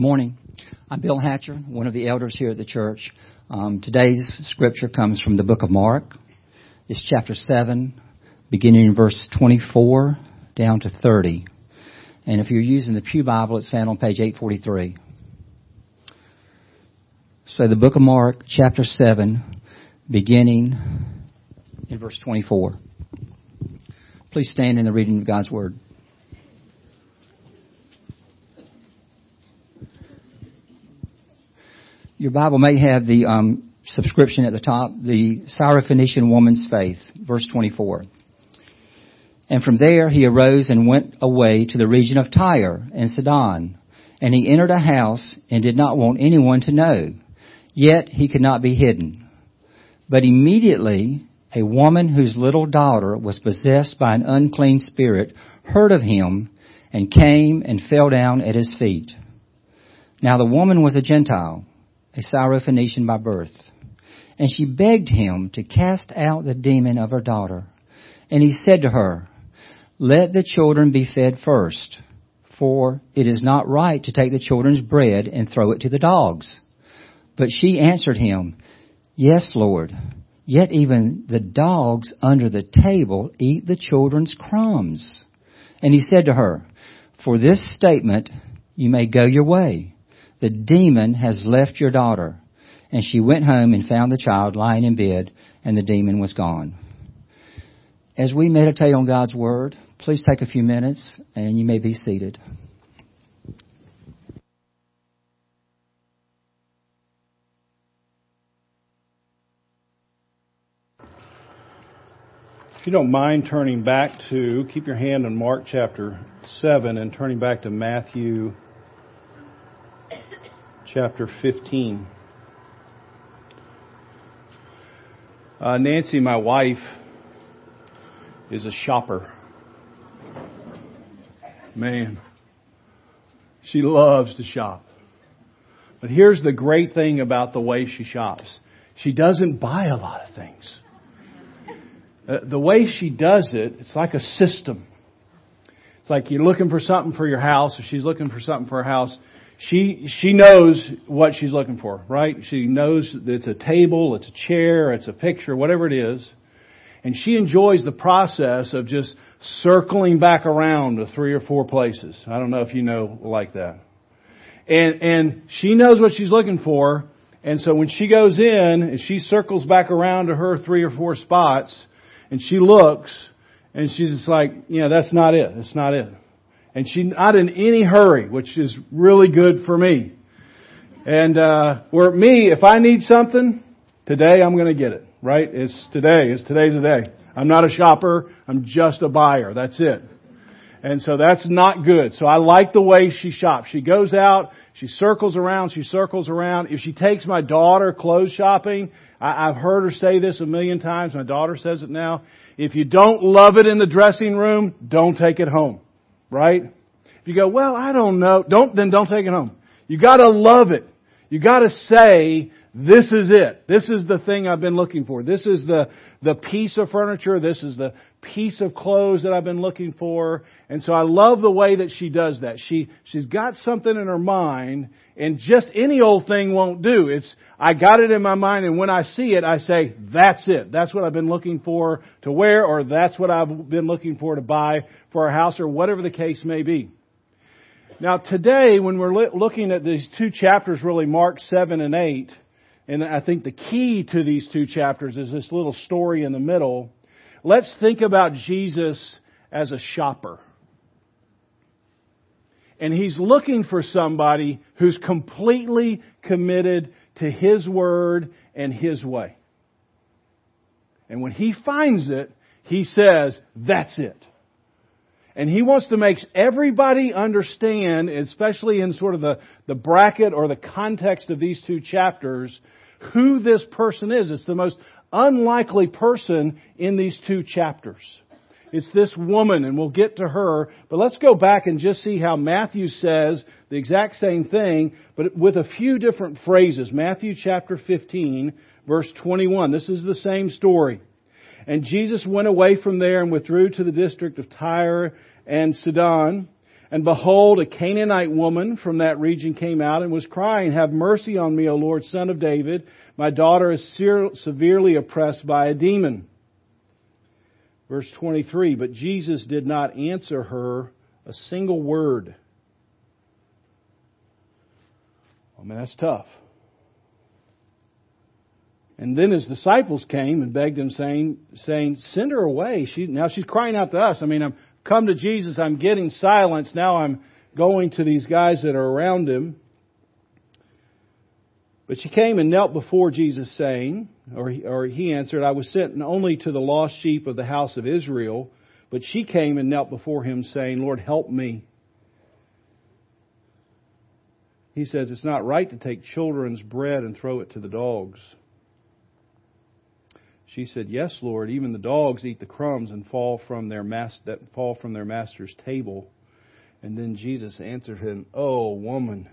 Good morning. I'm Bill Hatcher, one of the elders here at the church. Um, today's scripture comes from the book of Mark. It's chapter 7, beginning in verse 24 down to 30. And if you're using the Pew Bible, it's found on page 843. So the book of Mark, chapter 7, beginning in verse 24. Please stand in the reading of God's Word. Your Bible may have the um, subscription at the top, the Syrophoenician woman's faith, verse 24. And from there he arose and went away to the region of Tyre and Sidon. And he entered a house and did not want anyone to know. Yet he could not be hidden. But immediately a woman whose little daughter was possessed by an unclean spirit heard of him and came and fell down at his feet. Now the woman was a Gentile a Syrophoenician by birth. And she begged him to cast out the demon of her daughter. And he said to her, Let the children be fed first, for it is not right to take the children's bread and throw it to the dogs. But she answered him, Yes, Lord, yet even the dogs under the table eat the children's crumbs. And he said to her, For this statement you may go your way the demon has left your daughter. And she went home and found the child lying in bed, and the demon was gone. As we meditate on God's Word, please take a few minutes and you may be seated. If you don't mind turning back to, keep your hand on Mark chapter 7 and turning back to Matthew chapter 15. Uh, Nancy, my wife, is a shopper. Man, she loves to shop. But here's the great thing about the way she shops. She doesn't buy a lot of things. Uh, the way she does it, it's like a system. It's like you're looking for something for your house, or she's looking for something for her house she she knows what she's looking for, right? She knows that it's a table, it's a chair, it's a picture, whatever it is. And she enjoys the process of just circling back around to three or four places. I don't know if you know like that. And and she knows what she's looking for, and so when she goes in and she circles back around to her three or four spots and she looks and she's just like, you know, that's not it. That's not it and she's not in any hurry, which is really good for me. And uh, where me, if I need something today, I'm going to get it. Right? It's today. It's today's the day. I'm not a shopper. I'm just a buyer. That's it. And so that's not good. So I like the way she shops. She goes out, she circles around, she circles around. If she takes my daughter clothes shopping, I, have heard her say this a million times. My daughter says it now. If you don't love it in the dressing room, don't take it home right? If you go, well, I don't know, don't, then don't take it home. You gotta love it. You gotta say, this is it. This is the thing I've been looking for. This is the, the piece of furniture. This is the piece of clothes that I've been looking for. And so I love the way that she does that. She, she's got something in her mind and just any old thing won't do. It's, I got it in my mind and when I see it, I say, that's it. That's what I've been looking for to wear or that's what I've been looking for to buy for our house or whatever the case may be. Now today, when we're looking at these two chapters, really Mark 7 and 8, and I think the key to these two chapters is this little story in the middle. Let's think about Jesus as a shopper. And he's looking for somebody who's completely committed to his word and his way. And when he finds it, he says, that's it. And he wants to make everybody understand, especially in sort of the, the bracket or the context of these two chapters, who this person is. It's the most unlikely person in these two chapters. It's this woman, and we'll get to her. But let's go back and just see how Matthew says the exact same thing, but with a few different phrases. Matthew chapter 15, verse 21. This is the same story. And Jesus went away from there and withdrew to the district of Tyre and Sidon. And behold, a Canaanite woman from that region came out and was crying, Have mercy on me, O Lord, son of David. My daughter is severely oppressed by a demon. Verse 23, but Jesus did not answer her a single word. I mean, that's tough. And then his disciples came and begged him, saying, saying, Send her away. She, now she's crying out to us. I mean, I'm come to Jesus, I'm getting silence. Now I'm going to these guys that are around him. But she came and knelt before Jesus, saying, or he, or he answered, I was sent only to the lost sheep of the house of Israel. But she came and knelt before him, saying, Lord, help me. He says, It's not right to take children's bread and throw it to the dogs. She said, Yes, Lord, even the dogs eat the crumbs and fall from their mas- that fall from their master's table. And then Jesus answered him, Oh, woman,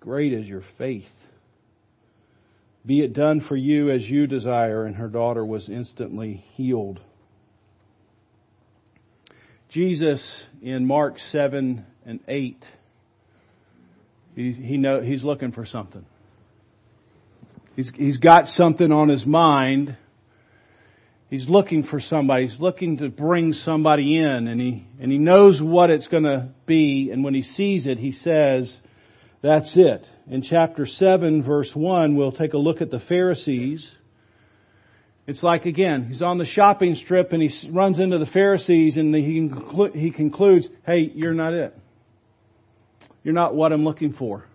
great is your faith. Be it done for you as you desire. And her daughter was instantly healed. Jesus in Mark 7 and 8, he, he know, he's looking for something. He's, he's got something on his mind. He's looking for somebody. He's looking to bring somebody in and he, and he knows what it's going to be. And when he sees it, he says, that's it. In chapter 7 verse 1, we'll take a look at the Pharisees. It's like again, he's on the shopping strip and he runs into the Pharisees and he, he concludes, hey, you're not it. You're not what I'm looking for.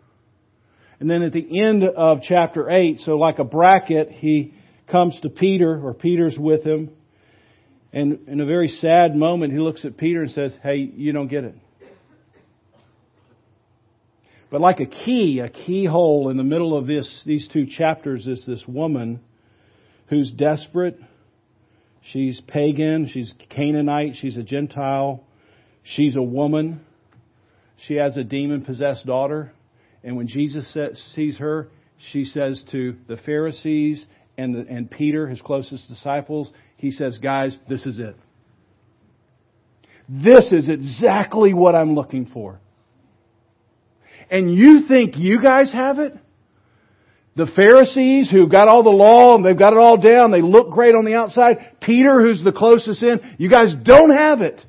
And then at the end of chapter 8, so like a bracket, he comes to Peter, or Peter's with him. And in a very sad moment, he looks at Peter and says, Hey, you don't get it. But like a key, a keyhole in the middle of this, these two chapters is this woman who's desperate. She's pagan. She's Canaanite. She's a Gentile. She's a woman. She has a demon possessed daughter. And when Jesus sees her, she says to the Pharisees and, the, and Peter, his closest disciples, he says, Guys, this is it. This is exactly what I'm looking for. And you think you guys have it? The Pharisees who've got all the law and they've got it all down, they look great on the outside. Peter, who's the closest in, you guys don't have it.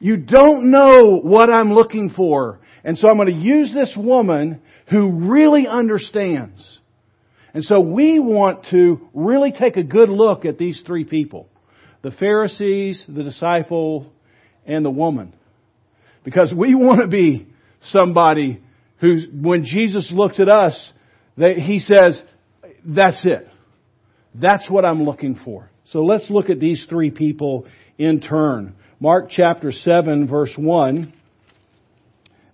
You don't know what I'm looking for. And so I'm going to use this woman who really understands. And so we want to really take a good look at these three people. The Pharisees, the disciple, and the woman. Because we want to be somebody who, when Jesus looks at us, that he says, that's it. That's what I'm looking for. So let's look at these three people in turn. Mark chapter 7 verse 1.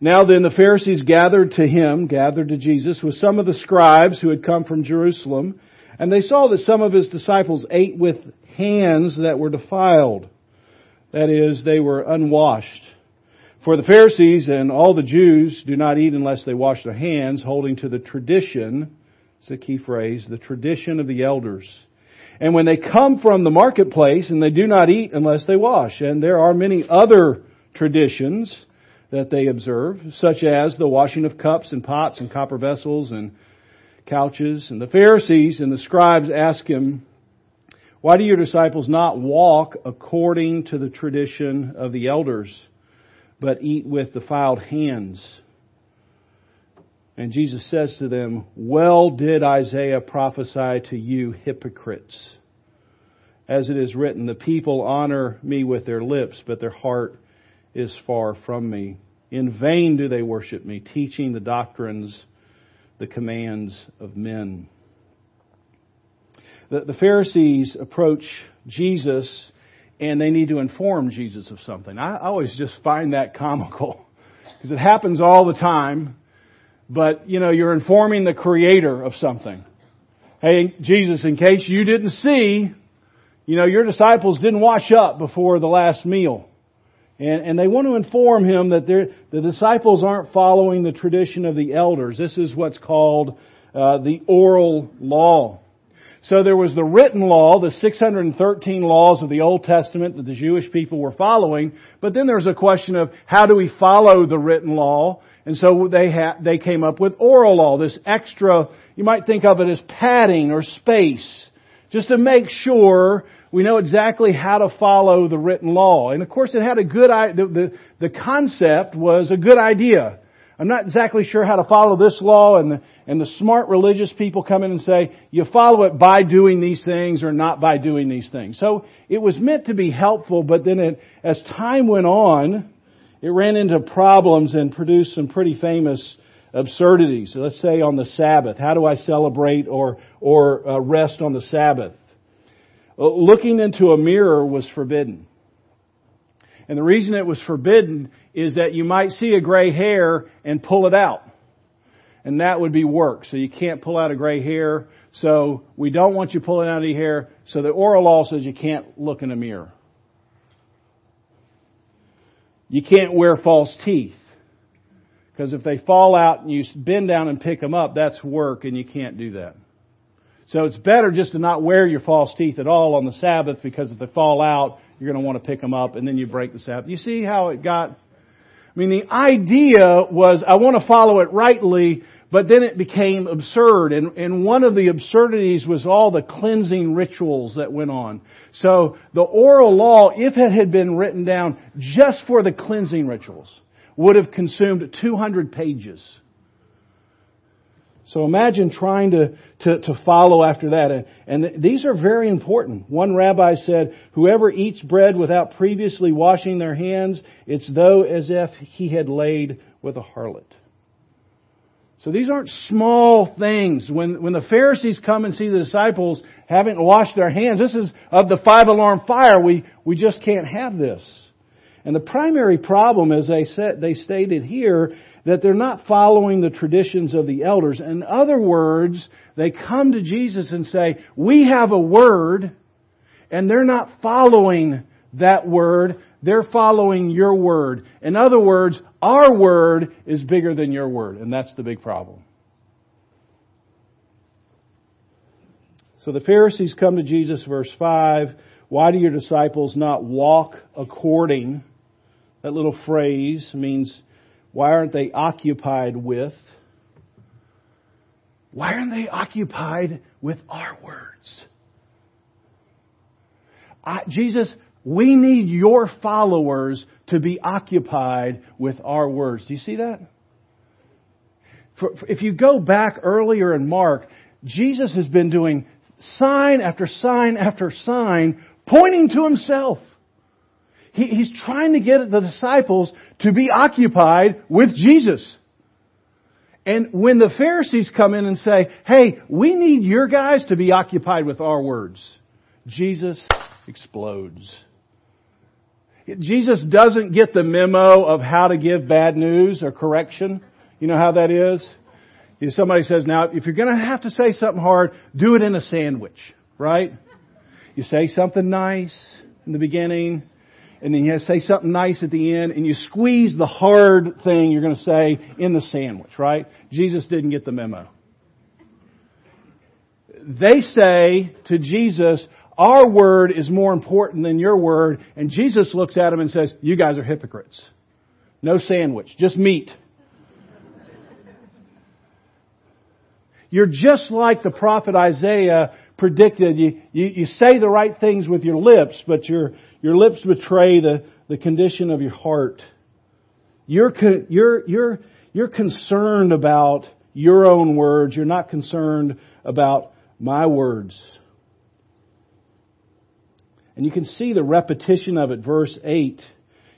Now then the Pharisees gathered to him, gathered to Jesus, with some of the scribes who had come from Jerusalem, and they saw that some of his disciples ate with hands that were defiled. That is, they were unwashed. For the Pharisees and all the Jews do not eat unless they wash their hands, holding to the tradition, it's a key phrase, the tradition of the elders. And when they come from the marketplace and they do not eat unless they wash. And there are many other traditions that they observe, such as the washing of cups and pots and copper vessels and couches. And the Pharisees and the scribes ask him, Why do your disciples not walk according to the tradition of the elders, but eat with defiled hands? And Jesus says to them, Well did Isaiah prophesy to you hypocrites. As it is written, the people honor me with their lips, but their heart is far from me. In vain do they worship me, teaching the doctrines, the commands of men. The, the Pharisees approach Jesus and they need to inform Jesus of something. I, I always just find that comical because it happens all the time. But, you know, you're informing the creator of something. Hey, Jesus, in case you didn't see, you know, your disciples didn't wash up before the last meal. And, and they want to inform him that the disciples aren't following the tradition of the elders. This is what's called uh, the oral law. So there was the written law, the 613 laws of the Old Testament that the Jewish people were following, but then there's a question of how do we follow the written law? And so they ha- they came up with oral law, this extra, you might think of it as padding or space, just to make sure we know exactly how to follow the written law. And of course it had a good, the, the, the concept was a good idea. I'm not exactly sure how to follow this law and the, and the smart religious people come in and say, you follow it by doing these things or not by doing these things. So it was meant to be helpful, but then it, as time went on, it ran into problems and produced some pretty famous absurdities. So let's say on the Sabbath, how do I celebrate or, or uh, rest on the Sabbath? Uh, looking into a mirror was forbidden. And the reason it was forbidden is that you might see a gray hair and pull it out. And that would be work. So you can't pull out a gray hair. So we don't want you pulling out any hair. So the oral law says you can't look in a mirror. You can't wear false teeth. Because if they fall out and you bend down and pick them up, that's work and you can't do that. So it's better just to not wear your false teeth at all on the Sabbath because if they fall out, you're going to want to pick them up and then you break the Sabbath. You see how it got? I mean, the idea was I want to follow it rightly, but then it became absurd. And, and one of the absurdities was all the cleansing rituals that went on. So the oral law, if it had been written down just for the cleansing rituals, would have consumed 200 pages. So imagine trying to, to, to follow after that. And, and these are very important. One rabbi said, whoever eats bread without previously washing their hands, it's though as if he had laid with a harlot. So these aren't small things. When, when the Pharisees come and see the disciples haven't washed their hands, this is of the five alarm fire. We, we just can't have this. And the primary problem, as they said, they stated here, that they're not following the traditions of the elders. In other words, they come to Jesus and say, we have a word, and they're not following that word, they're following your word. In other words, our word is bigger than your word, and that's the big problem. So the Pharisees come to Jesus, verse 5. Why do your disciples not walk according? That little phrase means why aren't they occupied with? Why aren't they occupied with our words? I, Jesus, we need your followers to be occupied with our words. Do you see that? For, for, if you go back earlier in Mark, Jesus has been doing sign after sign after sign pointing to himself. He, he's trying to get the disciples to be occupied with Jesus. And when the Pharisees come in and say, hey, we need your guys to be occupied with our words, Jesus explodes. Jesus doesn't get the memo of how to give bad news or correction. You know how that is? If somebody says, now, if you're going to have to say something hard, do it in a sandwich, right? You say something nice in the beginning, and then you say something nice at the end, and you squeeze the hard thing you're going to say in the sandwich, right? Jesus didn't get the memo. They say to Jesus, our word is more important than your word, and Jesus looks at them and says, you guys are hypocrites. No sandwich, just meat. You're just like the prophet Isaiah predicted. You, you, you say the right things with your lips, but your, your lips betray the, the condition of your heart. You're, you're, you're, you're concerned about your own words. You're not concerned about my words. And you can see the repetition of it. Verse 8.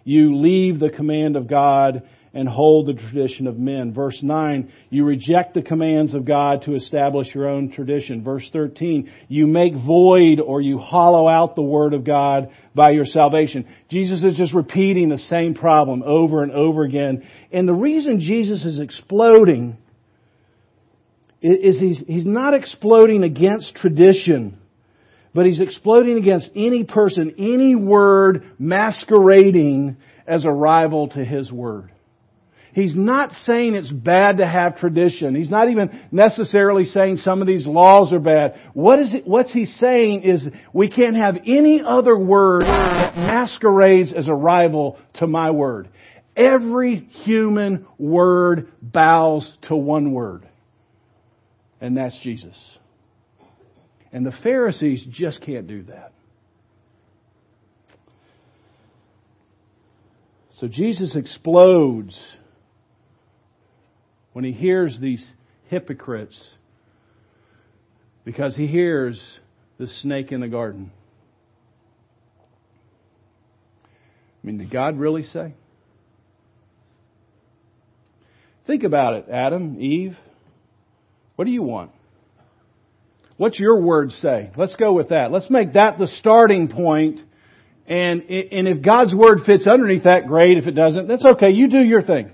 You leave the command of God and hold the tradition of men. Verse 9, you reject the commands of God to establish your own tradition. Verse 13, you make void or you hollow out the word of God by your salvation. Jesus is just repeating the same problem over and over again. And the reason Jesus is exploding is he's, he's not exploding against tradition, but he's exploding against any person, any word masquerading as a rival to his word. He's not saying it's bad to have tradition. He's not even necessarily saying some of these laws are bad. What is it, what's he saying is we can't have any other word that masquerades as a rival to my word. Every human word bows to one word. And that's Jesus. And the Pharisees just can't do that. So Jesus explodes when he hears these hypocrites because he hears the snake in the garden. I mean, did God really say? Think about it, Adam, Eve. What do you want? What's your word say? Let's go with that. Let's make that the starting point. And, and if God's word fits underneath that, great. If it doesn't, that's okay. You do your thing.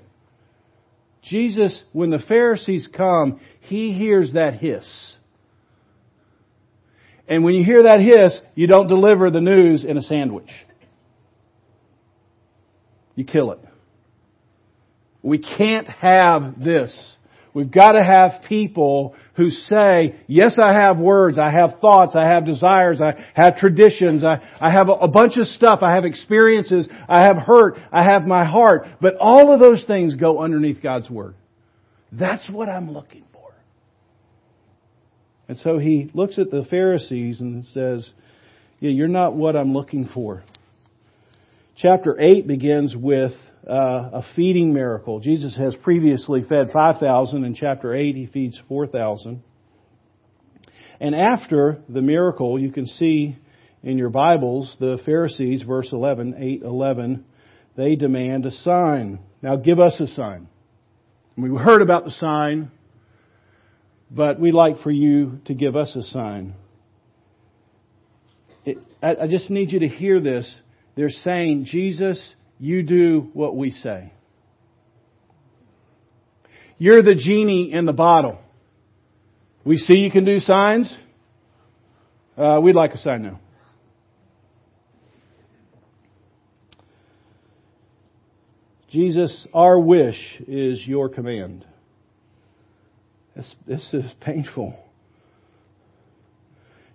Jesus, when the Pharisees come, he hears that hiss. And when you hear that hiss, you don't deliver the news in a sandwich. You kill it. We can't have this. We've got to have people who say, yes, I have words, I have thoughts, I have desires, I have traditions, I, I have a, a bunch of stuff, I have experiences, I have hurt, I have my heart, but all of those things go underneath God's Word. That's what I'm looking for. And so he looks at the Pharisees and says, yeah, you're not what I'm looking for. Chapter 8 begins with uh, a feeding miracle. Jesus has previously fed 5,000. In chapter 8, he feeds 4,000. And after the miracle, you can see in your Bibles, the Pharisees, verse 11, 8, 11, they demand a sign. Now give us a sign. We heard about the sign, but we'd like for you to give us a sign. It, I, I just need you to hear this. They're saying, Jesus, you do what we say. You're the genie in the bottle. We see you can do signs. Uh, we'd like a sign now. Jesus, our wish is your command. This, this is painful.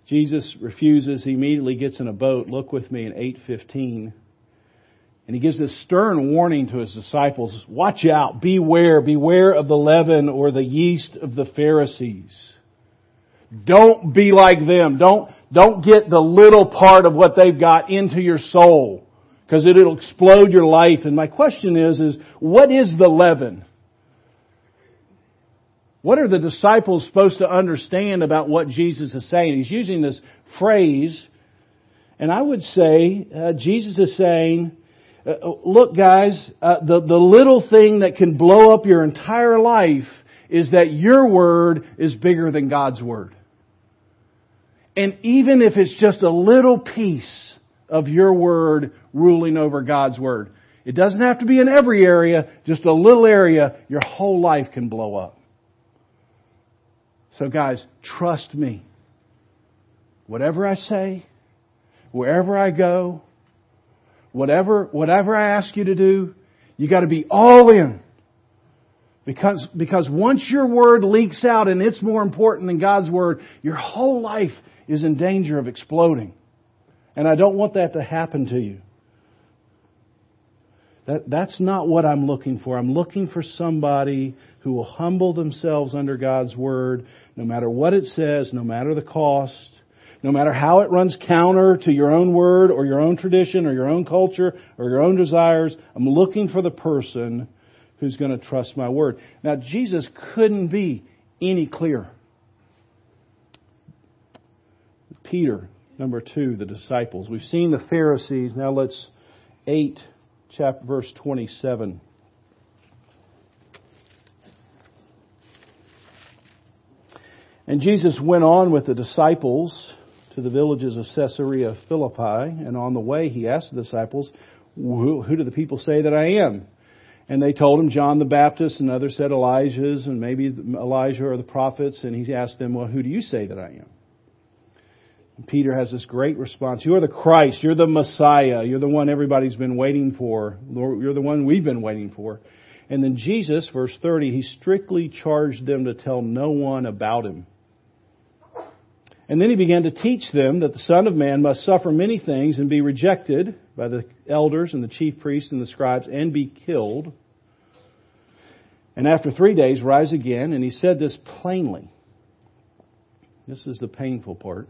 Jesus refuses. He immediately gets in a boat. Look with me in 815. And he gives this stern warning to his disciples. Watch out. Beware. Beware of the leaven or the yeast of the Pharisees. Don't be like them. Don't, don't get the little part of what they've got into your soul. Because it'll explode your life. And my question is, is what is the leaven? What are the disciples supposed to understand about what Jesus is saying? He's using this phrase, and I would say uh, Jesus is saying, look, guys, uh, the, the little thing that can blow up your entire life is that your word is bigger than God's word. And even if it's just a little piece of your word ruling over God's word, it doesn't have to be in every area, just a little area, your whole life can blow up. So guys, trust me. Whatever I say, wherever I go, whatever, whatever I ask you to do, you gotta be all in. Because, because once your word leaks out and it's more important than God's word, your whole life is in danger of exploding. And I don't want that to happen to you. That, that's not what I'm looking for. I'm looking for somebody who will humble themselves under God's word, no matter what it says, no matter the cost, no matter how it runs counter to your own word or your own tradition or your own culture or your own desires, I'm looking for the person who's going to trust my word. Now, Jesus couldn't be any clearer. Peter, number two, the disciples. We've seen the Pharisees. Now let's 8, chapter, verse 27. And Jesus went on with the disciples to the villages of Caesarea Philippi, and on the way he asked the disciples, who, who do the people say that I am? And they told him John the Baptist, and others said Elijah's, and maybe Elijah or the prophets, and he asked them, well, who do you say that I am? And Peter has this great response. You're the Christ. You're the Messiah. You're the one everybody's been waiting for. You're the one we've been waiting for. And then Jesus, verse 30, he strictly charged them to tell no one about him. And then he began to teach them that the Son of Man must suffer many things and be rejected by the elders and the chief priests and the scribes and be killed. And after three days, rise again. And he said this plainly. This is the painful part.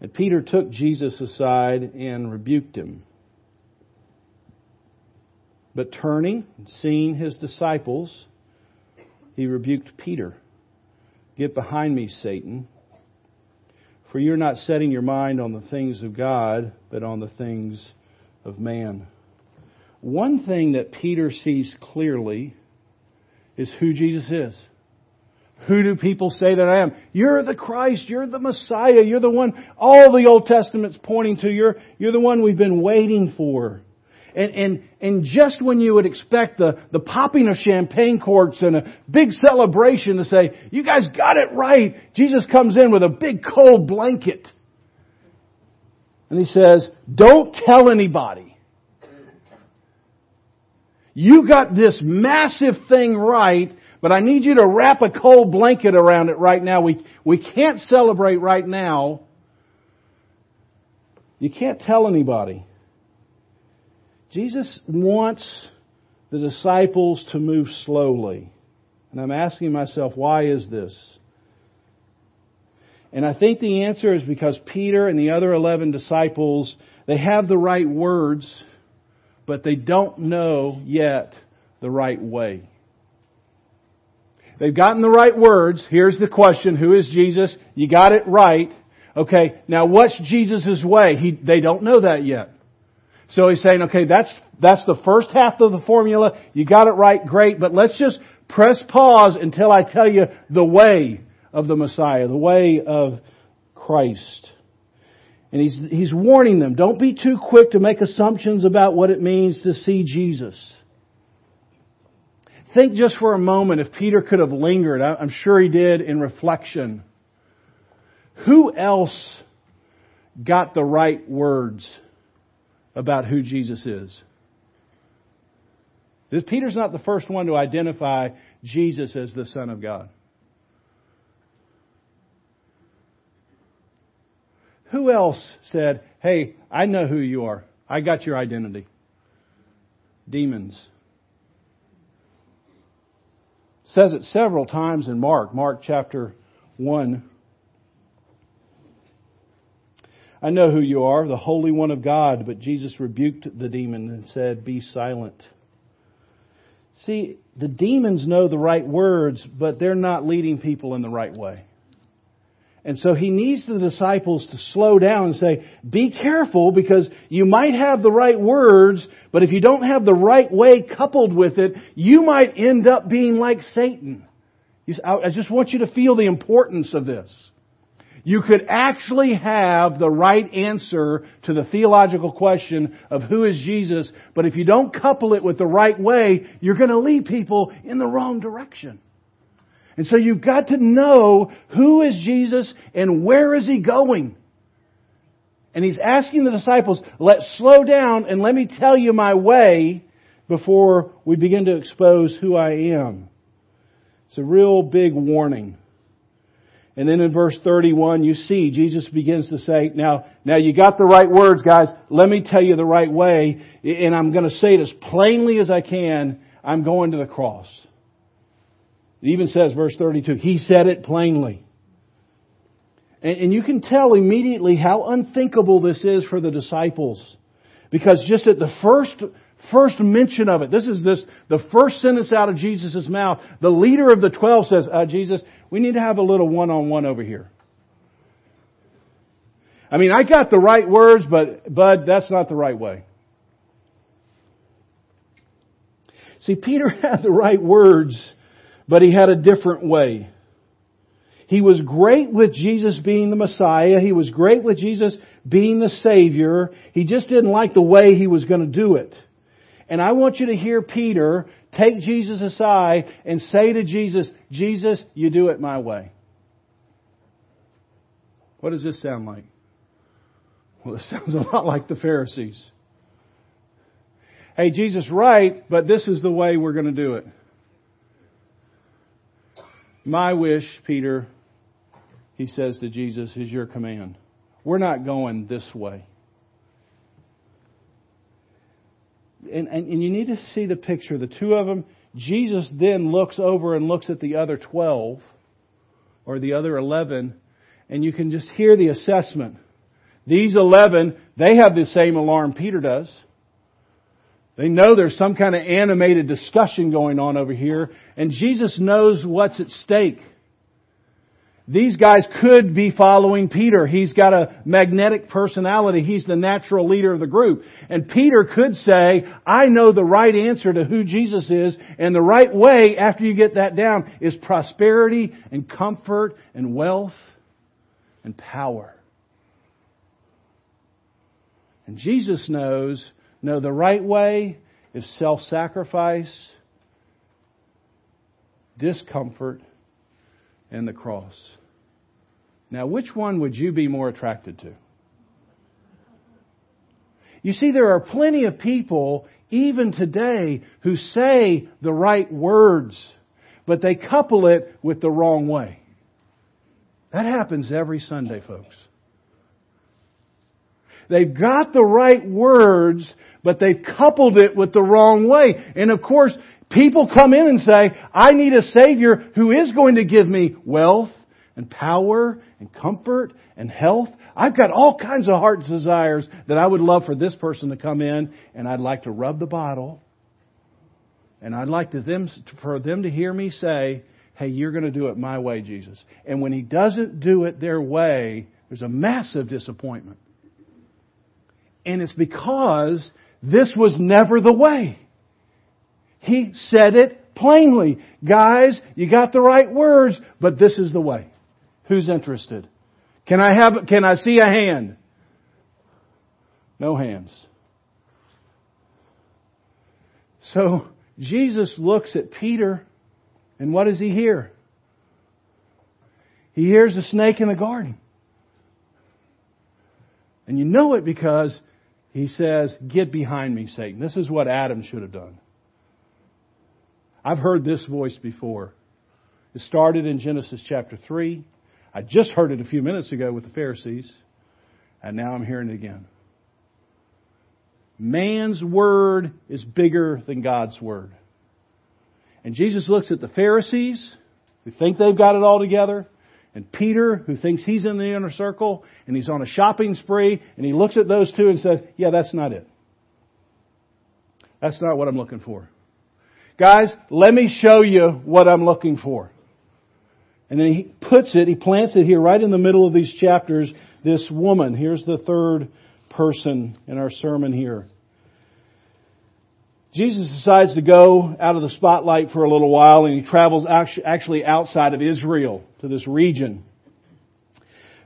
And Peter took Jesus aside and rebuked him. But turning, seeing his disciples, he rebuked Peter. Get behind me, Satan, for you're not setting your mind on the things of God, but on the things of man. One thing that Peter sees clearly is who Jesus is. Who do people say that I am? You're the Christ. You're the Messiah. You're the one all the Old Testament's pointing to. You're, you're the one we've been waiting for. And, and, and just when you would expect the, the popping of champagne corks and a big celebration to say, you guys got it right, Jesus comes in with a big cold blanket. And he says, don't tell anybody. You got this massive thing right, but I need you to wrap a cold blanket around it right now. We, we can't celebrate right now. You can't tell anybody. Jesus wants the disciples to move slowly. And I'm asking myself, why is this? And I think the answer is because Peter and the other 11 disciples, they have the right words, but they don't know yet the right way. They've gotten the right words. Here's the question. Who is Jesus? You got it right. Okay, now what's Jesus' way? He, they don't know that yet. So he's saying, okay, that's, that's the first half of the formula. You got it right, great, but let's just press pause until I tell you the way of the Messiah, the way of Christ. And he's, he's warning them, don't be too quick to make assumptions about what it means to see Jesus. Think just for a moment if Peter could have lingered, I'm sure he did in reflection. Who else got the right words about who Jesus is. Peter's not the first one to identify Jesus as the Son of God. Who else said, Hey, I know who you are. I got your identity? Demons. says it several times in Mark, Mark chapter 1. I know who you are, the Holy One of God. But Jesus rebuked the demon and said, Be silent. See, the demons know the right words, but they're not leading people in the right way. And so he needs the disciples to slow down and say, be careful because you might have the right words, but if you don't have the right way coupled with it, you might end up being like Satan. I just want you to feel the importance of this you could actually have the right answer to the theological question of who is Jesus, but if you don't couple it with the right way, you're going to lead people in the wrong direction. And so you've got to know who is Jesus and where is he going. And he's asking the disciples, let's slow down and let me tell you my way before we begin to expose who I am. It's a real big warning. And then in verse 31, you see Jesus begins to say, now, now you got the right words, guys. Let me tell you the right way. And I'm going to say it as plainly as I can. I'm going to the cross. It even says, verse 32, He said it plainly. And, you can tell immediately how unthinkable this is for the disciples. Because just at the first first mention of it. This is this, the first sentence out of Jesus' mouth. The leader of the twelve says, uh, Jesus, we need to have a little one-on-one over here. I mean, I got the right words, but, Bud, that's not the right way. See, Peter had the right words, but he had a different way. He was great with Jesus being the Messiah. He was great with Jesus being the Savior. He just didn't like the way he was going to do it. And I want you to hear Peter take Jesus aside and say to Jesus, Jesus, you do it my way. What does this sound like? Well, it sounds a lot like the Pharisees. Hey, Jesus, right, but this is the way we're going to do it. My wish, Peter, he says to Jesus, is your command. We're not going this way. And, and, and, you need to see the picture. The two of them, Jesus then looks over and looks at the other 12 or the other 11, and you can just hear the assessment. These 11, they have the same alarm Peter does. They know there's some kind of animated discussion going on over here, and Jesus knows what's at stake. These guys could be following Peter. He's got a magnetic personality. He's the natural leader of the group. And Peter could say, I know the right answer to who Jesus is, and the right way, after you get that down, is prosperity and comfort and wealth and power. And Jesus knows no, the right way is self sacrifice, discomfort, and the cross. Now, which one would you be more attracted to? You see, there are plenty of people, even today, who say the right words, but they couple it with the wrong way. That happens every Sunday, folks. They've got the right words, but they've coupled it with the wrong way. And of course, people come in and say, I need a Savior who is going to give me wealth and power and comfort and health. I've got all kinds of heart desires that I would love for this person to come in and I'd like to rub the bottle and I'd like to them, for them to hear me say, hey, you're going to do it my way, Jesus. And when he doesn't do it their way, there's a massive disappointment. And it's because this was never the way. He said it plainly. Guys, you got the right words, but this is the way. Who's interested? Can I have, can I see a hand? No hands. So, Jesus looks at Peter, and what does he hear? He hears a snake in the garden. And you know it because he says, Get behind me, Satan. This is what Adam should have done. I've heard this voice before. It started in Genesis chapter 3. I just heard it a few minutes ago with the Pharisees, and now I'm hearing it again. Man's word is bigger than God's word. And Jesus looks at the Pharisees who think they've got it all together, and Peter, who thinks he's in the inner circle, and he's on a shopping spree, and he looks at those two and says, Yeah, that's not it. That's not what I'm looking for. Guys, let me show you what I'm looking for. And then he puts it, he plants it here right in the middle of these chapters, this woman. Here's the third person in our sermon here. Jesus decides to go out of the spotlight for a little while and he travels actually outside of Israel to this region.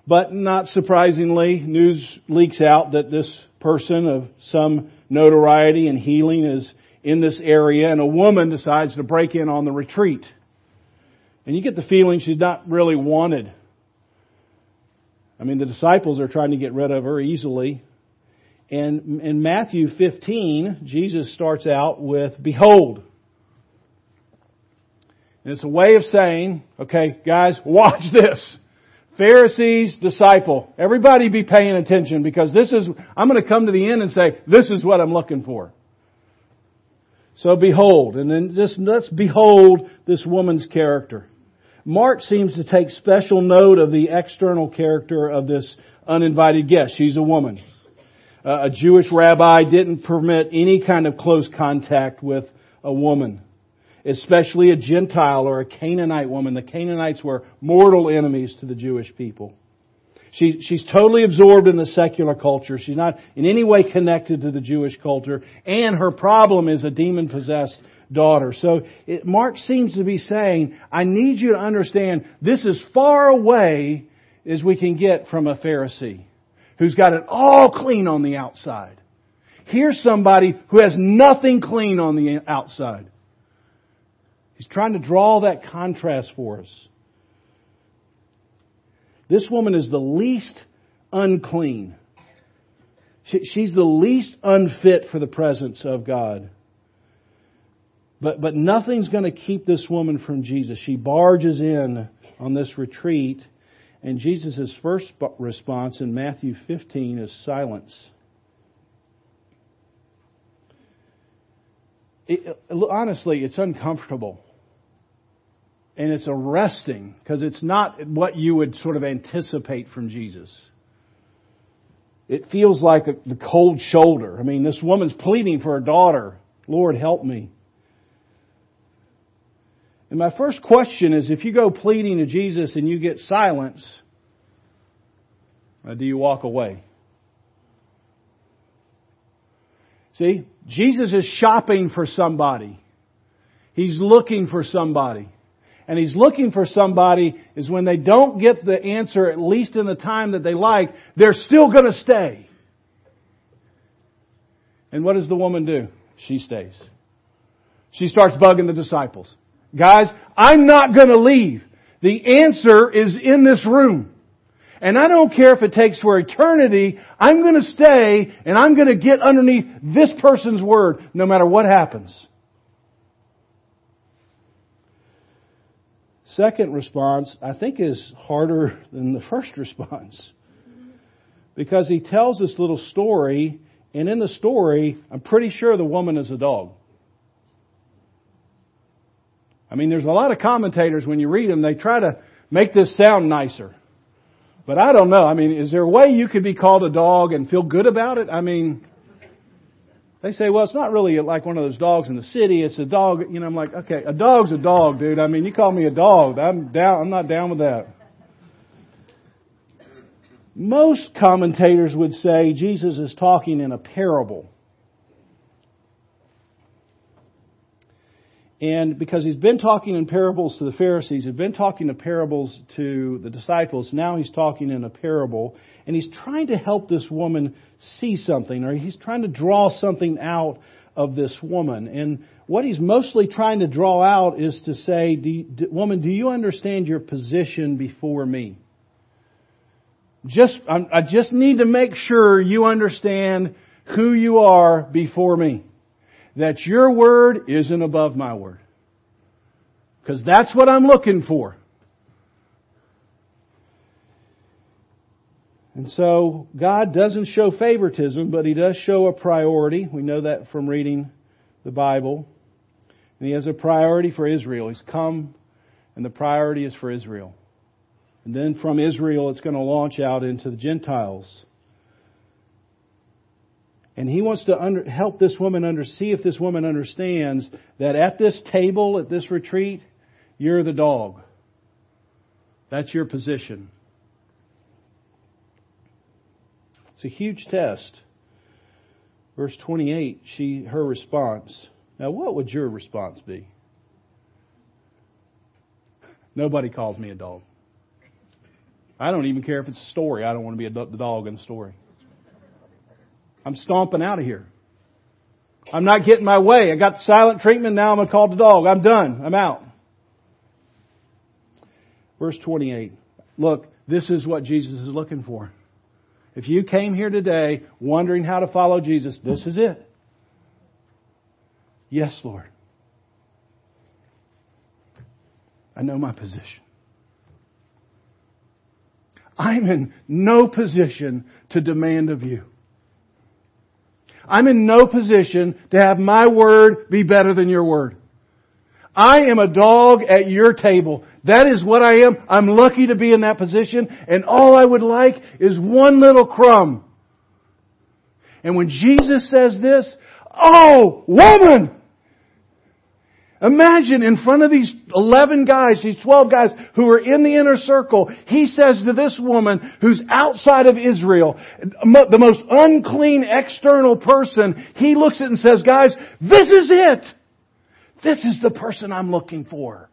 But not surprisingly, news leaks out that this person of some notoriety and healing is in this area and a woman decides to break in on the retreat. And you get the feeling she's not really wanted. I mean, the disciples are trying to get rid of her easily. And in Matthew 15, Jesus starts out with, Behold. And it's a way of saying, okay, guys, watch this. Pharisees, disciple. Everybody be paying attention because this is, I'm going to come to the end and say, this is what I'm looking for. So behold, and then just let's behold this woman's character. Mark seems to take special note of the external character of this uninvited guest. She's a woman uh, a Jewish rabbi didn't permit any kind of close contact with a woman, especially a Gentile or a Canaanite woman. The Canaanites were mortal enemies to the Jewish people. She, she's totally absorbed in the secular culture. She's not in any way connected to the Jewish culture. And her problem is a demon possessed daughter. So it, Mark seems to be saying, I need you to understand this is far away as we can get from a Pharisee who's got it all clean on the outside. Here's somebody who has nothing clean on the outside. He's trying to draw that contrast for us. This woman is the least unclean. She, she's the least unfit for the presence of God. But, but nothing's going to keep this woman from Jesus. She barges in on this retreat, and Jesus' first response in Matthew 15 is silence. It, honestly, it's uncomfortable. And it's arresting because it's not what you would sort of anticipate from Jesus. It feels like a, the cold shoulder. I mean, this woman's pleading for her daughter. Lord, help me. And my first question is if you go pleading to Jesus and you get silence, uh, do you walk away? See, Jesus is shopping for somebody. He's looking for somebody. And he's looking for somebody is when they don't get the answer, at least in the time that they like, they're still going to stay. And what does the woman do? She stays. She starts bugging the disciples. Guys, I'm not going to leave. The answer is in this room. And I don't care if it takes for eternity, I'm going to stay and I'm going to get underneath this person's word no matter what happens. Second response, I think, is harder than the first response. Because he tells this little story, and in the story, I'm pretty sure the woman is a dog. I mean, there's a lot of commentators, when you read them, they try to make this sound nicer. But I don't know. I mean, is there a way you could be called a dog and feel good about it? I mean, they say, well, it's not really like one of those dogs in the city. It's a dog. You know, I'm like, okay, a dog's a dog, dude. I mean, you call me a dog. I'm down. I'm not down with that. Most commentators would say Jesus is talking in a parable. And because he's been talking in parables to the Pharisees, he's been talking in parables to the disciples, now he's talking in a parable, and he's trying to help this woman see something, or he's trying to draw something out of this woman. And what he's mostly trying to draw out is to say, do you, Woman, do you understand your position before me? Just, I'm, I just need to make sure you understand who you are before me that your word isn't above my word. Because that's what I'm looking for. And so God doesn't show favoritism, but He does show a priority. We know that from reading the Bible. And He has a priority for Israel. He's come, and the priority is for Israel. And then from Israel, it's going to launch out into the Gentiles. And he wants to under, help this woman under, see if this woman understands that at this table, at this retreat, you're the dog. That's your position. It's a huge test. Verse 28, she, her response. Now, what would your response be? Nobody calls me a dog. I don't even care if it's a story. I don't want to be a dog in the story. I'm stomping out of here. I'm not getting my way. I got silent treatment. Now I'm going to call the dog. I'm done. I'm out. Verse 28. Look, this is what Jesus is looking for. If you came here today wondering how to follow Jesus, this is it. Yes, Lord. I know my position. I'm in no position to demand of you. I'm in no position to have my word be better than your word. I am a dog at your table. That is what I am. I'm lucky to be in that position and all I would like is one little crumb. And when Jesus says this, oh, woman! Imagine in front of these 11 guys, these 12 guys who are in the inner circle, he says to this woman who's outside of Israel, the most unclean external person, he looks at it and says, guys, this is it! This is the person I'm looking for.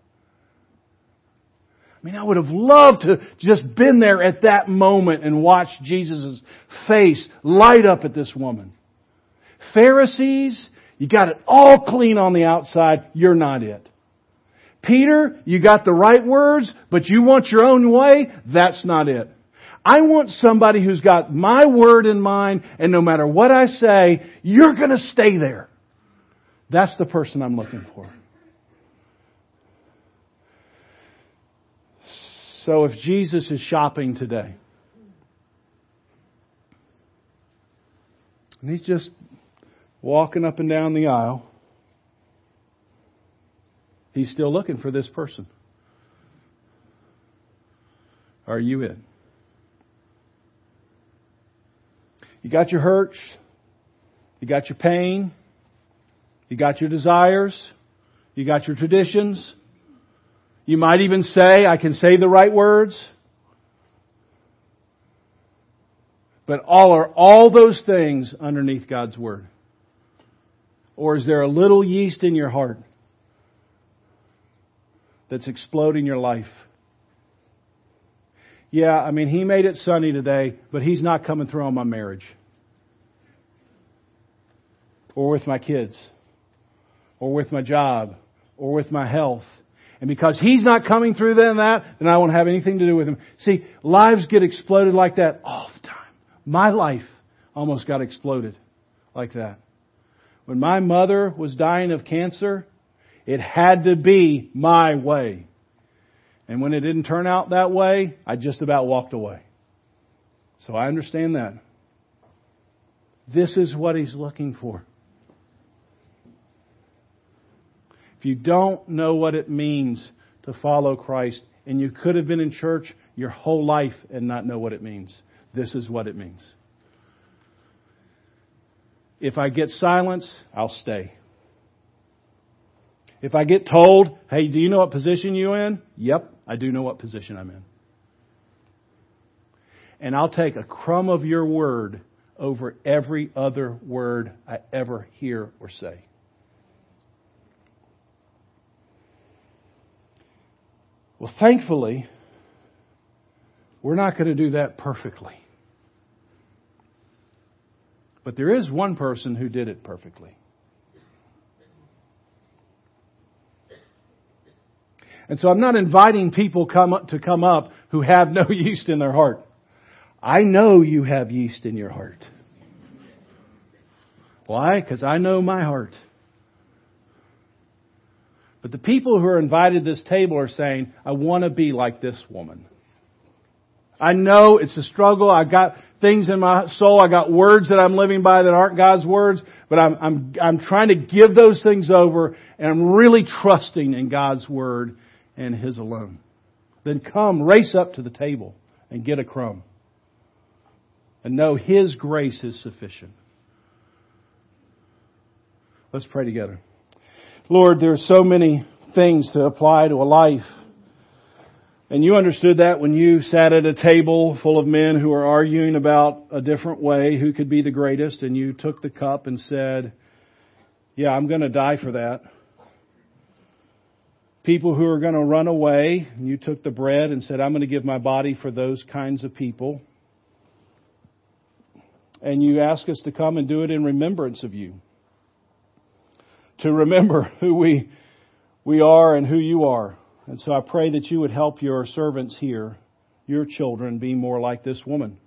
I mean, I would have loved to just been there at that moment and watched Jesus' face light up at this woman. Pharisees, you got it all clean on the outside. You're not it. Peter, you got the right words, but you want your own way. That's not it. I want somebody who's got my word in mind, and no matter what I say, you're going to stay there. That's the person I'm looking for. So if Jesus is shopping today, and he's just walking up and down the aisle, he's still looking for this person. Are you it? You got your hurts. You got your pain. You got your desires. You got your traditions. You might even say, I can say the right words. But all are all those things underneath God's Word? Or is there a little yeast in your heart that's exploding your life? Yeah, I mean, he made it sunny today, but he's not coming through on my marriage. Or with my kids. Or with my job. Or with my health. And because he's not coming through then that, then I won't have anything to do with him. See, lives get exploded like that all the time. My life almost got exploded like that. When my mother was dying of cancer, it had to be my way. And when it didn't turn out that way, I just about walked away. So I understand that. This is what he's looking for. If you don't know what it means to follow Christ, and you could have been in church your whole life and not know what it means, this is what it means. If I get silence, I'll stay. If I get told, hey, do you know what position you're in? Yep, I do know what position I'm in. And I'll take a crumb of your word over every other word I ever hear or say. Well, thankfully, we're not going to do that perfectly. But there is one person who did it perfectly. And so I'm not inviting people come up, to come up who have no yeast in their heart. I know you have yeast in your heart. Why? Because I know my heart. But the people who are invited to this table are saying, I want to be like this woman. I know it's a struggle. I got things in my soul. I got words that I'm living by that aren't God's words, but I'm, I'm, I'm trying to give those things over and I'm really trusting in God's word and His alone. Then come, race up to the table and get a crumb. And know His grace is sufficient. Let's pray together. Lord, there are so many things to apply to a life. And you understood that when you sat at a table full of men who were arguing about a different way, who could be the greatest, and you took the cup and said, yeah, I'm going to die for that people who are going to run away. And you took the bread and said, I'm going to give my body for those kinds of people. And you ask us to come and do it in remembrance of you. To remember who we, we are and who you are. And so I pray that you would help your servants here, your children, be more like this woman.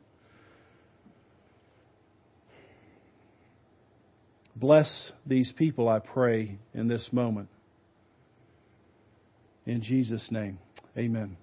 Bless these people, I pray, in this moment. In Jesus' name, amen.